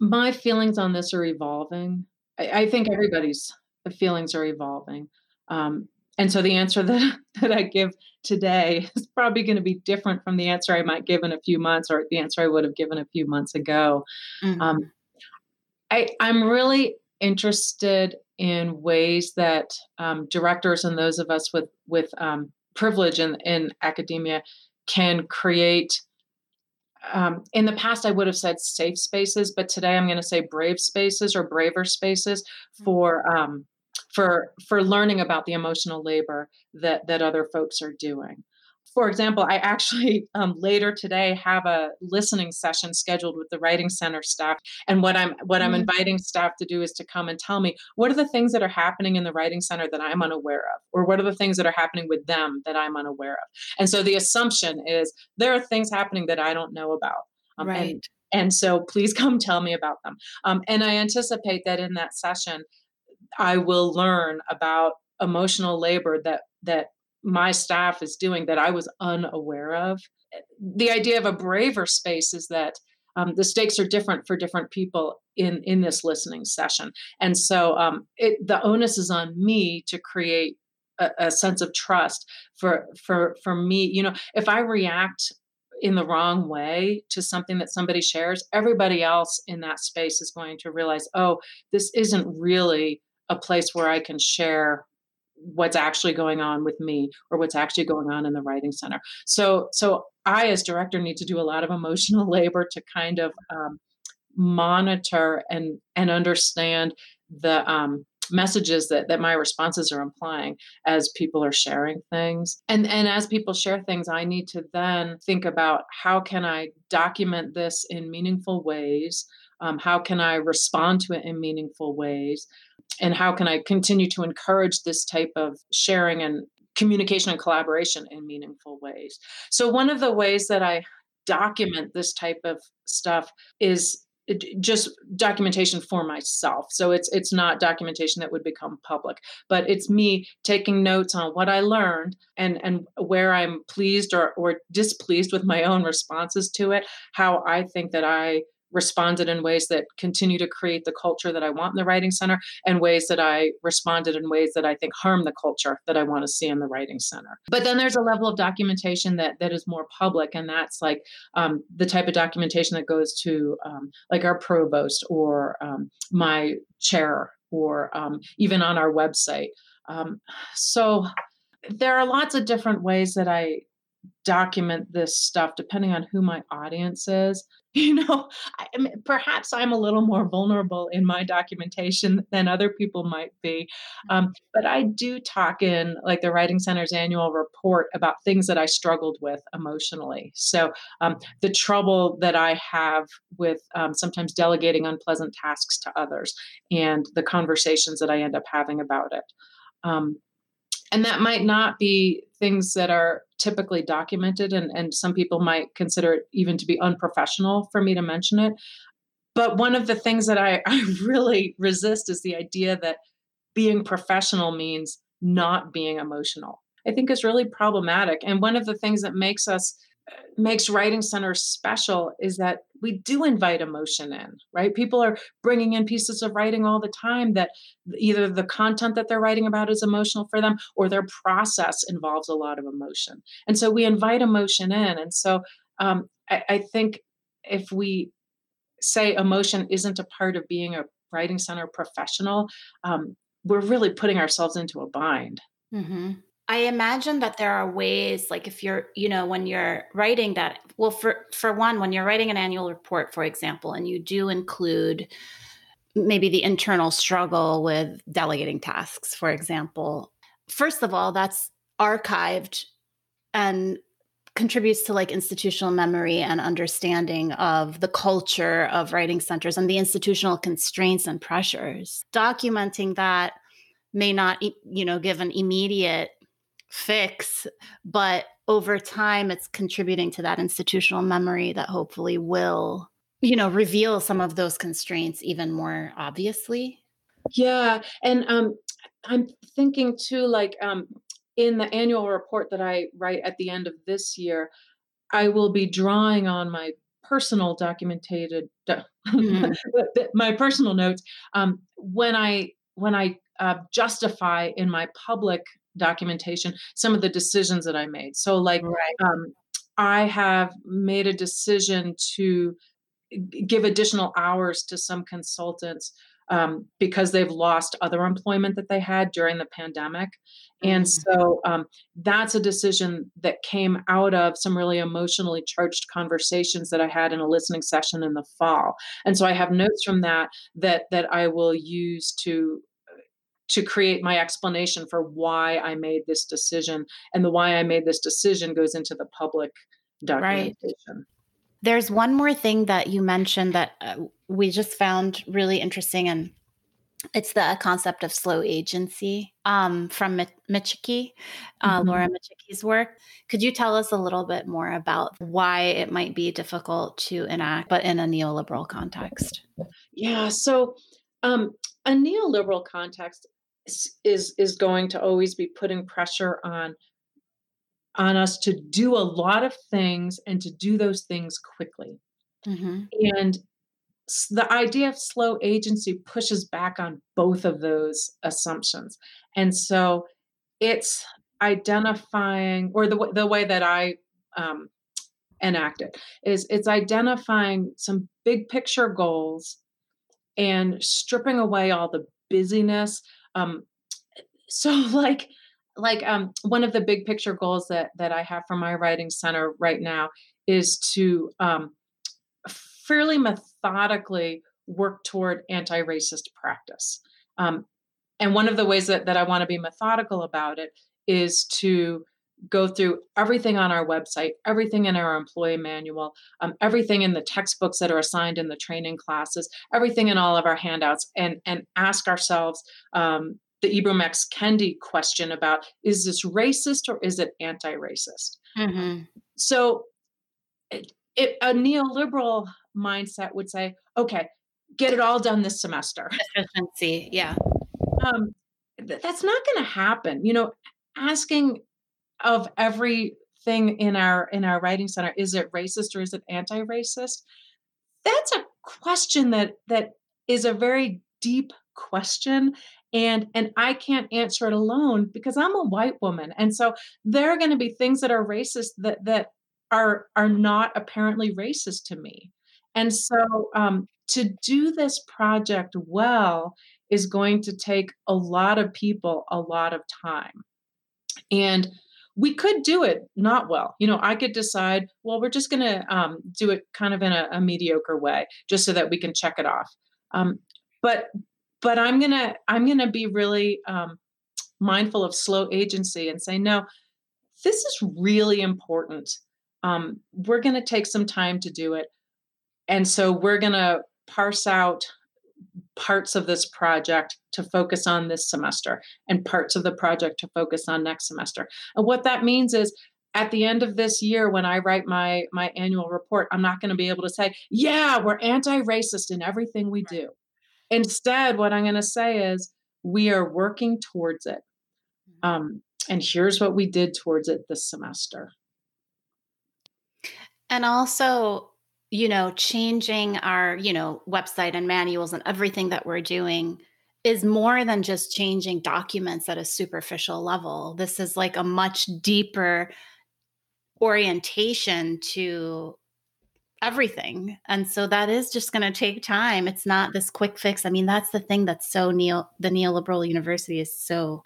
my feelings on this are evolving i, I think everybody's feelings are evolving um, and so the answer that, [LAUGHS] that I give today is probably going to be different from the answer I might give in a few months or the answer I would have given a few months ago. Mm-hmm. Um, I, I'm really interested in ways that um, directors and those of us with with um, privilege in, in academia can create. Um, in the past, I would have said safe spaces, but today I'm going to say brave spaces or braver spaces mm-hmm. for um, for for learning about the emotional labor that that other folks are doing. For example i actually [LAUGHS] um, later today have a listening session scheduled with the writing center staff and what i'm what i'm mm-hmm. inviting staff to do is to come and tell me what are the things that are happening in the writing center that i'm unaware of? Or what are the things that are happening with them that i'm unaware of? And so the assumption is there are things happening that i don't know about um, right. and, and so please [LAUGHS] come tell me about them. Um, and i anticipate that in that session I will learn about emotional labor that that my staff is doing that I was unaware of. The idea of a braver space is that um, the stakes are different for different people in in this listening session, and so um, it, the onus is on me to create a, a sense of trust for for for me. You know, if I react in the wrong way to something that somebody shares, everybody else in that space is going to realize, oh, this isn't really a place where I can share what's actually going on with me or what's actually going on in the writing center. So so i as director need to do a lot of emotional [LAUGHS] labor to kind of um, monitor and and understand the um, messages that, that my responses are implying as people are sharing things. And and as people share things i need to then think about how can i document this in meaningful ways? Um, how can i respond to it in meaningful ways and how can I continue to encourage this type of sharing and communication and collaboration in meaningful ways. So one of the ways that I document this type of stuff is uh, just documentation for myself so it's it's not documentation that would become public but it's me taking notes on what i learned and and where i'm pleased or or displeased with my own responses to it how i think that i responded in ways that continue to create the culture that I want in the Writing Center, and ways that I responded in ways that I think harm the culture that I want to see in the Writing Center. But then there's a level of documentation that that is more public, and that's like um, the type of documentation that goes to um, like our provost or um, my chair or um, even on our website. Um, so there are lots of different ways that I document this stuff depending on who my audience is [LAUGHS] you know? I, perhaps i'm a little more vulnerable in my documentation than other people might be um, but i do talk in like the writing center's annual report about things that i struggled with emotionally. So um, the trouble that i have with um, sometimes delegating unpleasant tasks to others and the conversations that i end up having about it um, and that might not be things that are typically documented and, and some people might consider it even to be unprofessional for me to mention it. But one of the things that I, [LAUGHS] I really resist is the idea that being professional means not being emotional. I think is really problematic and one of the things that makes us makes writing center special is that we do invite emotion in right? People are bringing in pieces of writing all the time that either the content that they're writing about is emotional for them or their process involves a lot of emotion. And so we invite emotion in. And so um, I, I, think if we say emotion isn't a part of being a writing center professional um, we're really putting ourselves into a bind. Mm-hmm. I imagine that there are ways, like if you're, you know, when you're writing that, well, for for one, when you're writing an annual report, for example, and you do include maybe the internal struggle with delegating tasks, for example. First of all, that's archived and contributes to like institutional memory and understanding of the culture of writing centers and the institutional constraints and pressures. Documenting that may not, you know, give an immediate fix, but over time it's contributing to that institutional memory that hopefully will, you know, reveal some of those constraints even more obviously. Yeah. And um I'm thinking too, like um in the annual report that I write at the end of this year, I will be drawing on my personal documented [LAUGHS] mm-hmm. my personal notes um, when I when I uh, justify in my public documentation some of the decisions that I made. So, like, right. um, I have made a decision to give additional hours to some consultants um, because they've lost other employment that they had during the pandemic. And mm-hmm. so um, that's a decision that came out of some really emotionally charged conversations that I had in a listening session in the fall. And so I have notes from that that that I will use to to create my explanation for why I made this decision. And the why I made this decision goes into the public documentation. Right. There's one more thing that you mentioned that uh, we just found really interesting, and it's the concept of slow agency um, from Micciche, uh, mm-hmm. Laura Micciche's work. Could you tell us a little bit more about why it might be difficult to enact, but in a neoliberal context? Yeah, so um, a neoliberal context is is going to always be putting pressure on on us to do a lot of things and to do those things quickly. Mm-hmm. And the idea of slow agency pushes back on both of those assumptions. And so it's identifying, or the, the way that I um, enact it is it's identifying some big picture goals and stripping away all the busyness. Um, [TSK] so like like um, one of the big picture goals that that I have for my writing center right now is to um, fairly methodically work toward anti-racist practice. Um, and one of the ways that, that I want to be methodical about it is to go through everything on our website, everything in our employee manual, um, everything in the textbooks that are assigned in the training classes, everything in all of our handouts, and and ask ourselves um, the Ibram X. Kendi question about is this racist or is it anti-racist? Mm-hmm. So, it, it, a neoliberal mindset would say, okay, get it all done this semester. [LAUGHS] Efficiency, yeah. Um, th- that's not going to happen. You know, asking of everything in our in our writing center, is it racist or is it anti-racist? That's a question that that is a very deep question and and i can't answer it alone because i'm a white woman and so there are going to be things that are racist that that are are not apparently racist to me. And so um, to do this project well is going to take a lot of people a lot of time. And we could do it not well. You know i could decide well we're just going to um, do it kind of in a, a, mediocre way just so that we can check it off. Um, but but i'm gonna i'm gonna be really um, mindful of slow agency and say no this is really important. Um, we're going to take some time to do it and so we're going to parse out parts of this project to focus on this semester and parts of the project to focus on next semester and what that means is at the end of this year when i write my my annual report i'm not going to be able to say yeah we're anti-racist in everything we do Instead, what I'm going to say is we are working towards it. Mm-hmm. Um, and here's what we did towards it this semester. And also, you know, changing our, you know, website and manuals and everything that we're doing is more than just changing documents at a superficial level. This is like a much deeper orientation to everything. And so that is just going to take time. It's not this quick fix. I mean, that's the thing that's so neo the neoliberal university is so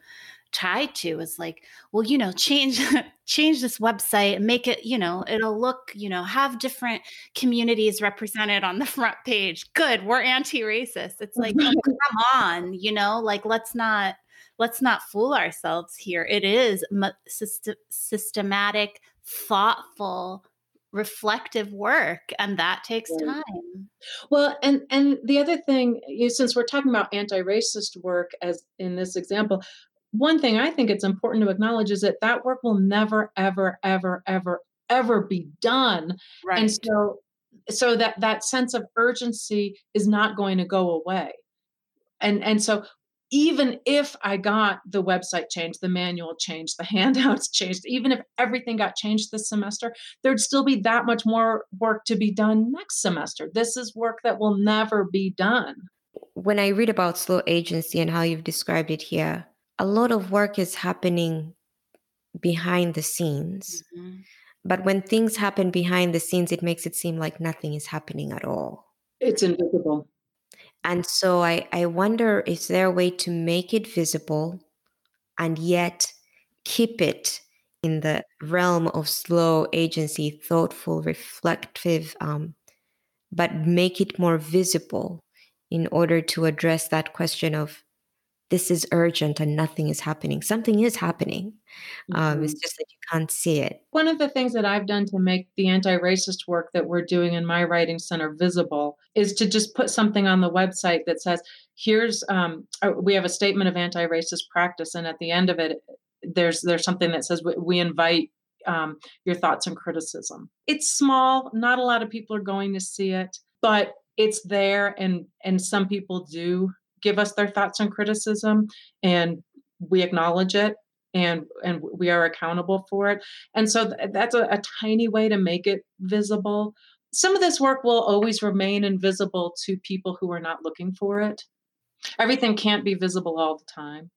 tied to is like, well, you know, change [LAUGHS] change this website and make it, you know, it'll look, you know, have different communities represented on the front page. Good, we're anti-racist. It's like, oh, [LAUGHS] come on, you know, like let's not let's not fool ourselves here. It is systematic thoughtful reflective work and that takes time well and and the other thing you since we're talking about anti-racist work as in this example one thing i think it's important to acknowledge is that that work will never ever ever ever ever be done right and so so that that sense of urgency is not going to go away and and so even if I got the website changed, the manual changed, the [LAUGHS] handouts changed, even if everything got changed this semester, there'd still be that much more work to be done next semester. This is work that will never be done. When I read about slow agency and how you've described it here, a lot of work is happening behind the scenes. Mm-hmm. But when things happen behind the scenes, it makes it seem like nothing is happening at all. It's invisible. And so I, I wonder is there a way to make it visible and yet keep it in the realm of slow agency, thoughtful, reflective, um, but make it more visible in order to address that question of this is urgent and nothing is happening. Something is happening. Mm-hmm. Um, it's mm-hmm. just that you can't see it. One of the things that I've done to make the anti racist work that we're doing in my writing center visible is to just put something on the website that says, here's, um, uh, we have a statement of anti racist practice. And at the end of it, there's there's something that says we invite um, your thoughts and criticism. It's small, not a lot of people are going to see it, but it's there and and some people do give us their thoughts and criticism and we acknowledge it and and we are accountable for it. And so th- that's a, a tiny way to make it visible. Some of this work will always remain invisible to people who are not looking for it. Everything can't be visible all the time.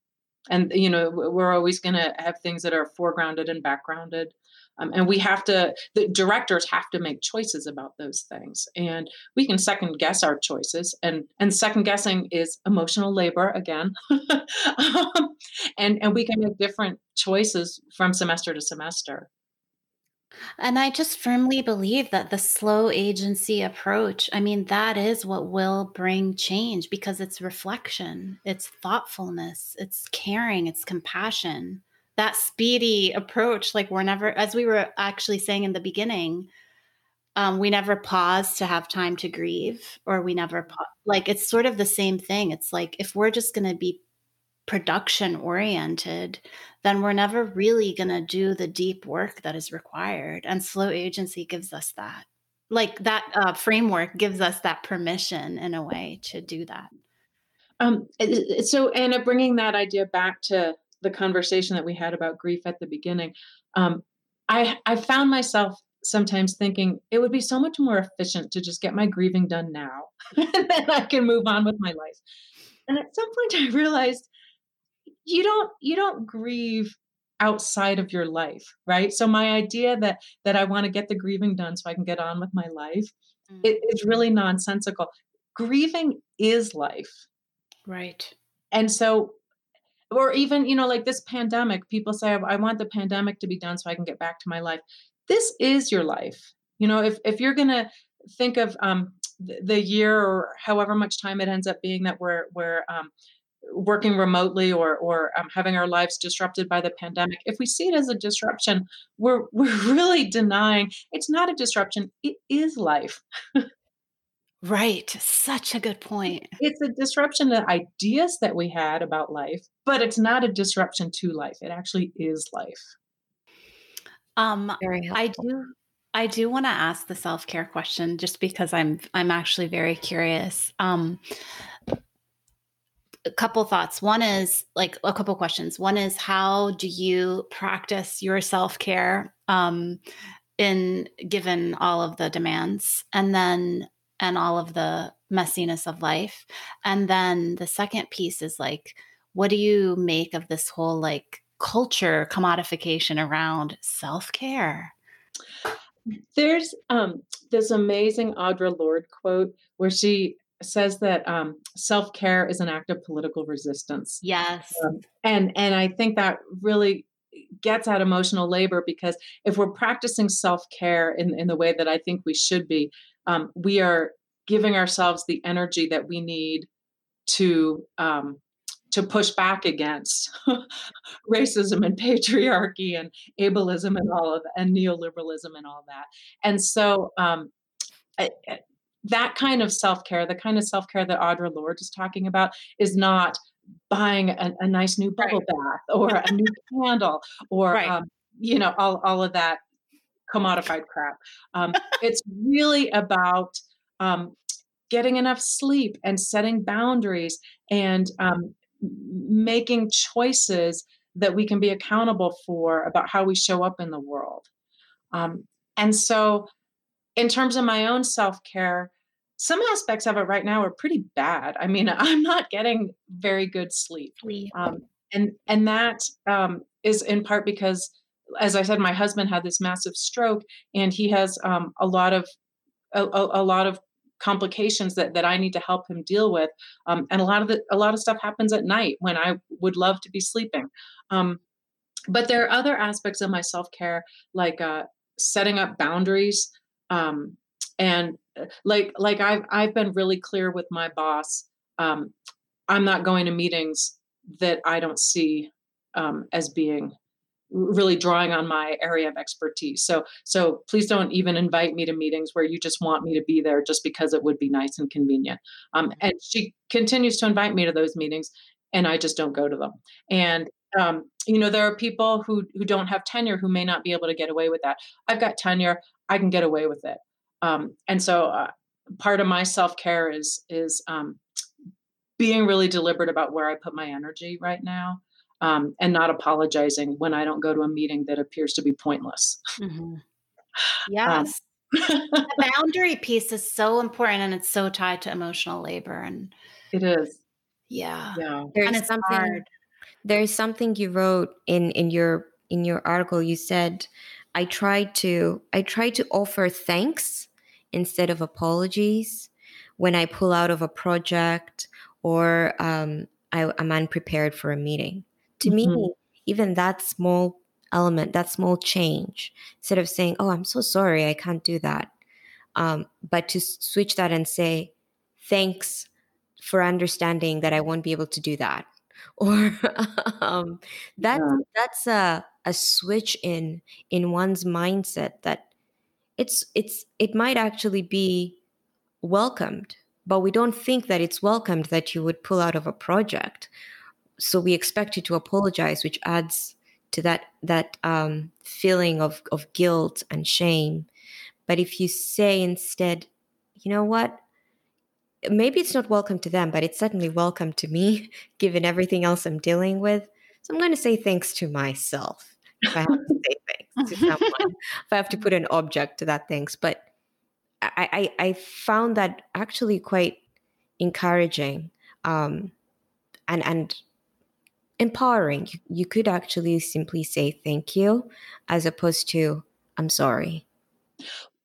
And you know we're always going to have things that are foregrounded and backgrounded um, and we have to, the directors have to make choices about those things. And we can second guess our choices. And, and second guessing is emotional labor again. [LAUGHS] um, and, and we can make different choices from semester to semester. And I just firmly believe that the slow agency approach, I mean, that is what will bring change because it's reflection, it's thoughtfulness, it's caring, it's compassion that speedy approach like we're never as we were actually saying in the beginning um, we never pause to have time to grieve or we never pa- like it's sort of the same thing. It's like if we're just going to be production oriented then we're never really going to do the deep work that is required and slow agency gives us that. Like that uh, framework gives us that permission in a way to do that. Um, so anna bringing that idea back to the conversation that we had about grief at the beginning, um, I I found myself sometimes thinking it would be so much more efficient to just get my grieving done now, [LAUGHS] and then I can move on with my life. And at some point, I realized you don't you don't grieve outside of your life right so my idea that that i want to get the grieving done so i can get on with my life mm. it, it's really nonsensical grieving is life right and so or even you know like this pandemic people say i want the pandemic to be done so i can get back to my life. This is your life. You know if if you're to think of um, the year or however much time it ends up being that we're we're um, working remotely or or um, having our lives disrupted by the pandemic if we see it as a disruption we're [LAUGHS] we're really denying. It's not a disruption. It is life [LAUGHS] Right. Such a good point. It's a disruption to ideas that we had about life, but it's not a disruption to life. It actually is life. Um I do I do want to ask the self-care question just because I'm I'm actually very curious. Um a couple thoughts. One is like a couple questions. One is how do you practice your self-care um in given all of the demands? And then and all of the messiness of life. And then the second piece is like, what do you make of this whole like culture commodification around self care? There's um, this amazing Audre Lorde quote where she says that um, self care is an act of political resistance. Yes, um, and and I think that really gets at emotional labor because if we're practicing self care in in the way that I think we should be, um, we are giving ourselves the energy that we need to um, to push back against [LAUGHS] racism and patriarchy and ableism and all of and neoliberalism and all that. And so um, I, that kind of self-care, the kind of self-care that Audre Lorde is talking about, is not buying a, a nice new bubble right. bath or a new [LAUGHS] candle or right. um, you know all, all of that commodified [LAUGHS] crap. Um, it's really about um, getting enough sleep and setting boundaries and um, making choices that we can be accountable for about how we show up in the world. Um, and so, in terms of my own self care, some aspects of it right now are pretty bad. I mean, [LAUGHS] I'm not getting very good sleep, um, and and that um, is in part because, as I said, my husband had this massive stroke, and he has um, a lot of a, a, lot of complications that that I need to help him deal with. Um, and a lot of the a lot of stuff happens at night when I would love to be sleeping. Um, but there are other aspects of my self care, like uh, setting up boundaries, um, and uh, like like I've I've been really clear with my boss. Um, I'm not going to meetings that I don't see um, as being really drawing on my area of expertise. So so please don't even invite me to meetings where you just want me to be there just because it would be nice and convenient. Um, mm-hmm. and she continues to invite me to those meetings, and I just don't go to them. And um, you know there are people who who don't have tenure who may not be able to get away with that. I've got tenure; I can get away with it. Um, and so uh, part of my self care is is um, being really deliberate about where I put my energy right now um, and not apologizing when I don't go to a meeting that appears to be pointless. Mm-hmm. [LAUGHS] Yes. Um, [LAUGHS] the boundary piece is so important and it's so tied to emotional labor and it is. Yeah. Yeah. There's and it's something hard. there's something you wrote in in your in your article you said I tried to I tried to offer thanks instead of apologies when I pull out of a project or um, I, am unprepared for a meeting to mm-hmm. me, even that small element, that small change, instead of saying, Oh, I'm so sorry, I can't do that. Um, but to switch that and say, Thanks for understanding that I won't be able to do that. [LAUGHS] Or um, that, yeah. that's a, a switch in in one's mindset that it's it's it might actually be welcomed but we don't think that it's welcomed that you would pull out of a project so we expect you to apologize, which adds to that that um, feeling of of guilt and shame. But if you say instead, you know what, maybe it's not welcome to them, but it's certainly welcome to me, [LAUGHS] given everything else I'm dealing with. So I'm going to say thanks to myself if I have to say thanks to [LAUGHS] someone, if I have to put an object to that thanks. But I, I, I found that actually quite encouraging um, and and empowering. You, you could actually simply say thank you as opposed to I'm sorry.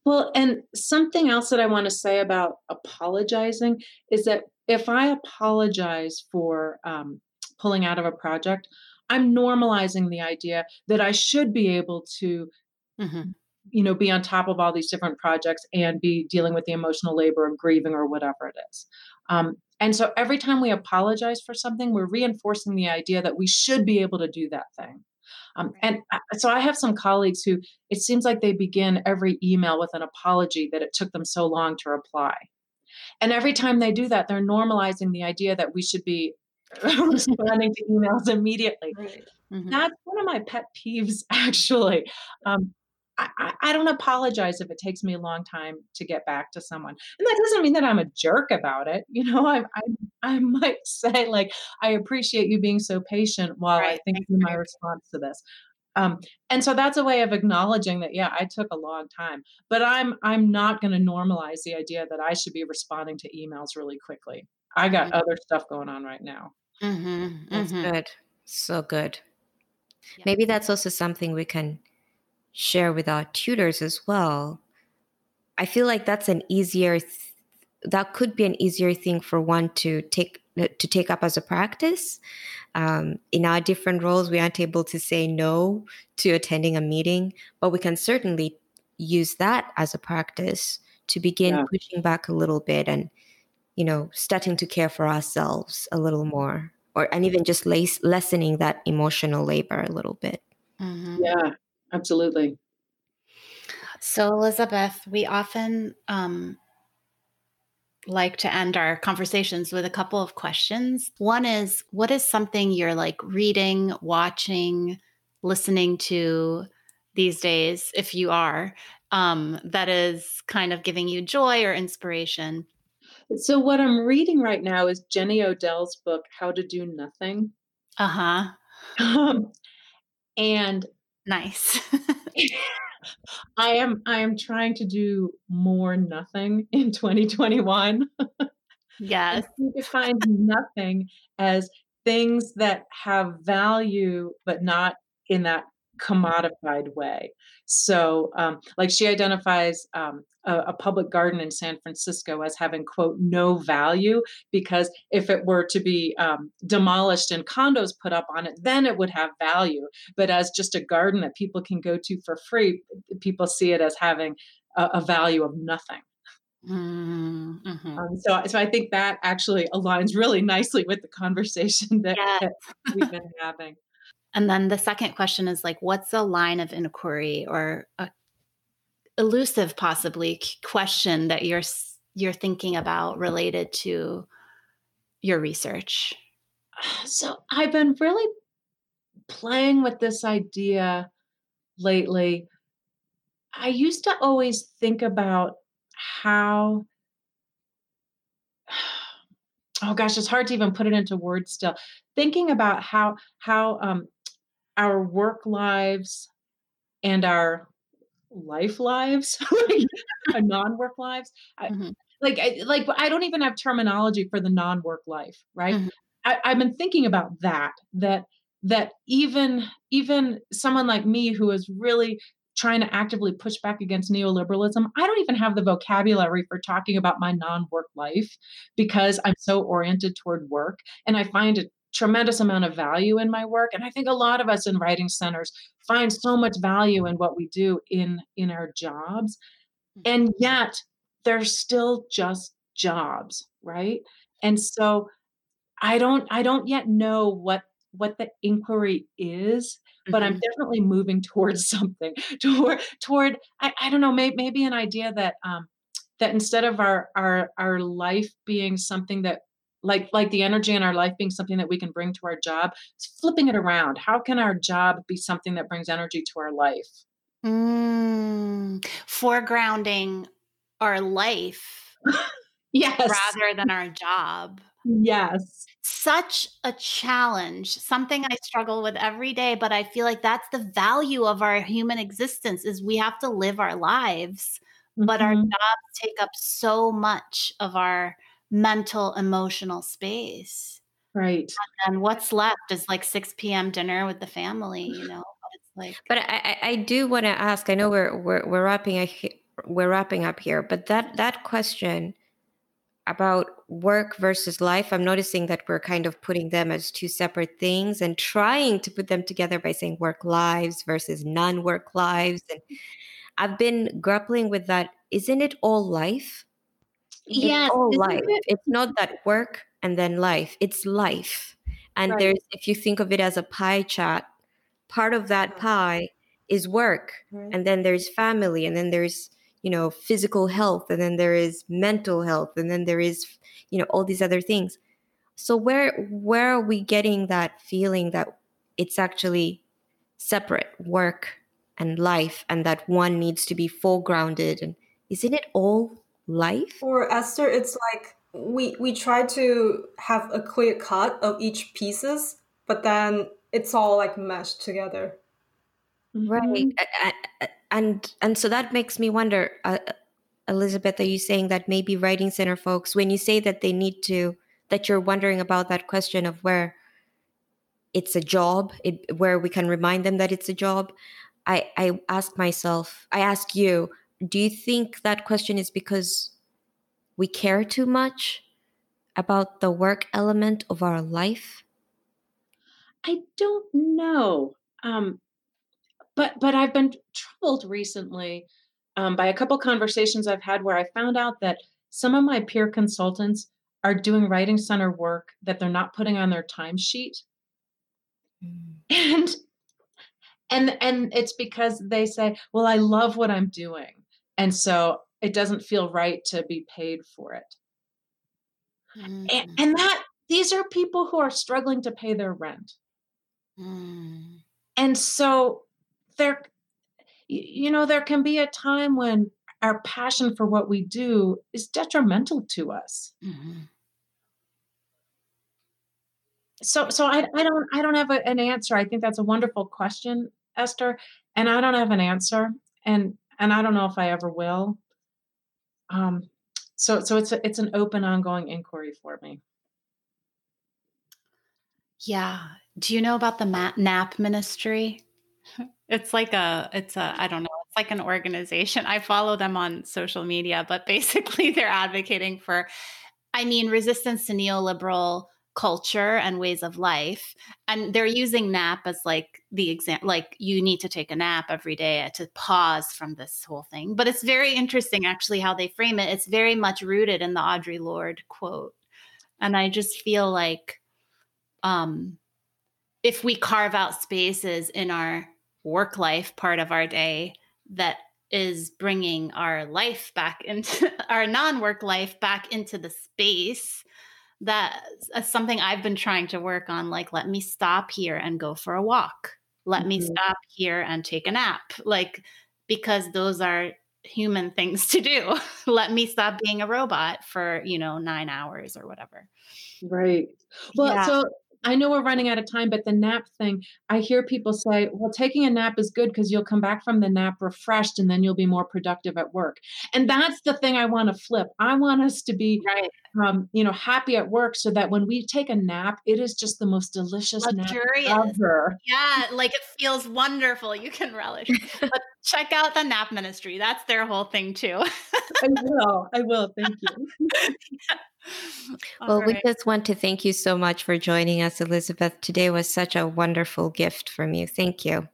Well, and something else that I want to say about apologizing is that if I apologize for um, pulling out of a project, I'm normalizing the idea that I should be able to, mm-hmm. you know, be on top of all these different projects and be dealing with the emotional labor of grieving or whatever it is. Um, and so every time we apologize for something, we're reinforcing the idea that we should be able to do that thing. Um, and so I have some colleagues who it seems like they begin every email with an apology that it took them so long to reply. And every time they do that, they're normalizing the idea that we should be [LAUGHS] responding to emails immediately. Right. Mm-hmm. That's one of my pet peeves, [LAUGHS] actually. Um, I, I, don't apologize if it takes me a long time to get back to someone. And that doesn't mean that I'm a jerk about it. You know, I, I, I might [LAUGHS] say, like, I appreciate you being so patient while right. I think through my response to this. Um, and so that's a way of acknowledging that, yeah, I took a long time, but I'm I'm not going to normalize the idea that I should be responding to emails really quickly. I got mm-hmm. other stuff going on right now. Mm-hmm. That's mm-hmm. good. So good. Yeah. Maybe that's also something we can share with our tutors as well. I feel like that's an easier th- that could be an easier thing for one to take to take up as a practice. Um, in our different roles, we aren't able to say no to attending a meeting, but we can certainly use that as a practice to begin yeah. pushing back a little bit and you know starting to care for ourselves a little more or and even just lace, lessening that emotional labor a little bit. Mm-hmm. Yeah, absolutely. So, Elizabeth, we often um, like to end our conversations with a couple of questions. One is what is something you're like reading, watching, listening to these days, if you are, um, that is kind of giving you joy or inspiration? So, what I'm reading right now is Jenny Odell's book, How to Do Nothing. Uh huh. Um, and nice. [LAUGHS] I am I am trying to do more nothing in 2021. [LAUGHS] Yes. you define nothing as things that have value but not in that commodified way. So, um, like she identifies um, a, a, public garden in San Francisco as having, quote, no value, because if it were to be um, demolished and condos put up on it, then it would have value. But as just a garden that people can go to for free, people see it as having a, a value of nothing. Mm-hmm. Um, so, so I think that actually aligns really nicely with the conversation [LAUGHS] that, yes. that we've been having. And then the second question is like, what's a line of inquiry or a elusive, possibly question that you're you're thinking about related to your research? So I've been really playing with this idea lately. I used to always think about how [SIGHS] oh gosh it's hard to even put it into words still thinking about how how um, our work lives and our life lives, [LAUGHS] our non-work lives. Mm-hmm. I, like, I, like I don't even have terminology for the non-work life, right? Mm-hmm. I, I've been thinking about that. That that even even someone like me who is really trying to actively push back against neoliberalism, I don't even have the vocabulary for talking about my non work life because I'm so oriented toward work. And I find it tremendous amount of value in my work and i think a lot of us in writing centers find so much value in what we do in in our jobs and mm-hmm. yet they're still just jobs right and so i don't i don't yet know what what the inquiry is but mm-hmm. i'm definitely moving towards [LAUGHS] something toward toward i, I don't know maybe, maybe an idea that um that instead of our our our life being something that like like the energy in our life being something that we can bring to our job flipping it around how can our job be something that brings energy to our life mm, foregrounding our life [LAUGHS] yes rather than our job yes such a challenge something i struggle with every day but i feel like that's the value of our human existence is we have to live our lives mm-hmm. but our mm-hmm. jobs take up so much of our mental emotional space. Right. And what's left is like 6 p.m dinner with the family you know? It's like but i i do want to ask i know we're we're, we're wrapping we're wrapping up here but that that question about work versus life i'm noticing that we're kind of putting them as two separate things and trying to put them together by saying work lives versus non-work lives and i've been grappling with that. Isn't it all life Yes, it's all life. It? It's not that work and then life. It's life. And right. there's if you think of it as a pie chart, part of that uh-huh. pie is work. Right. And then there's family and then there's, you know, physical health and then there is mental health and then there is, you know, all these other things. So where where are we getting that feeling that it's actually separate work and life and that one needs to be foregrounded and isn't it all life? For Esther, it's like we we try to have a clear cut of each pieces, but then it's all like meshed together. Right, mm-hmm. and and so that makes me wonder, uh, Elizabeth, are you saying that maybe writing center folks, when you say that they need to, that you're wondering about that question of where it's a job, it, where we can remind them that it's a job. I I ask myself, I ask you, do you think that question is because we care too much about the work element of our life? I don't know. Um, but but I've been troubled recently um, by a couple conversations I've had where I found out that some of my peer consultants are doing writing center work that they're not putting on their timesheet. Mm. And and and it's because they say, "Well, I love what I'm doing." And so it doesn't feel right to be paid for it. Mm. And, and that these are people who are struggling to pay their rent. Mm. And so there you know there can be a time when our passion for what we do is detrimental to us. Mm-hmm. So, so I, I don't, I don't have a, an answer. I think that's a wonderful question, Esther, and I don't have an answer, and and I don't know if I ever will. Um, so, so it's a, it's an open, ongoing inquiry for me. Yeah. Do you know about the NAP ministry? [LAUGHS] It's like a, it's a, I don't know, it's like an organization. I follow them on social media, but basically [LAUGHS] they're advocating for, I mean, resistance to neoliberal culture and ways of life and they're using nap as like the example like you need to take a nap every day to pause from this whole thing but it's very interesting actually how they frame it. It's very much rooted in the Audre Lorde quote and i just feel like um if we carve out spaces in our work life part of our day that is bringing our life back into [LAUGHS] our non-work life back into the space that's uh, something I've been trying to work on. Like, let me stop here and go for a walk. Let mm-hmm. me stop here and take a nap. Like, because those are human things to do. [LAUGHS] let me stop being a robot for, you know, nine hours or whatever. Right. Well, yeah. so I know we're running out of time, but the nap thing, I hear people say, well, taking a nap is good because you'll come back from the nap refreshed and then you'll be more productive at work. And that's the thing I want to flip. I want us to be, right. um, you know, happy at work so that when we take a nap, it is just the most delicious Luxurious. nap ever. Yeah, like it feels wonderful. You can relish. but check out the nap ministry. That's their whole thing too. I will. I will. Thank you. [LAUGHS] [LAUGHS] yeah. well, right. we just want to thank you so much for joining us, Elizabeth. Today was such a wonderful gift from you. Thank you.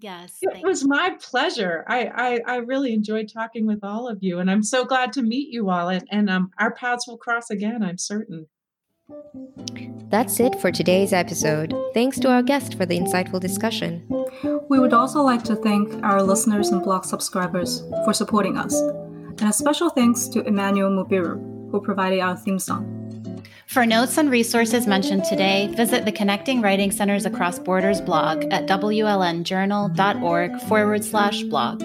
Yes. It was my pleasure. I, I, I really enjoyed talking with all of you, and I'm so glad to meet you all. And, and um, our paths will cross again, I'm certain. That's it for today's episode. Thanks to our guest for the insightful discussion. We would also like to thank our listeners and blog subscribers for supporting us. And a special thanks to Emmanuel Mubiru who provided our uh, theme song. For notes and resources mentioned today, visit the Connecting Writing Centers Across Borders blog at wlnjournal.org forward slash blog.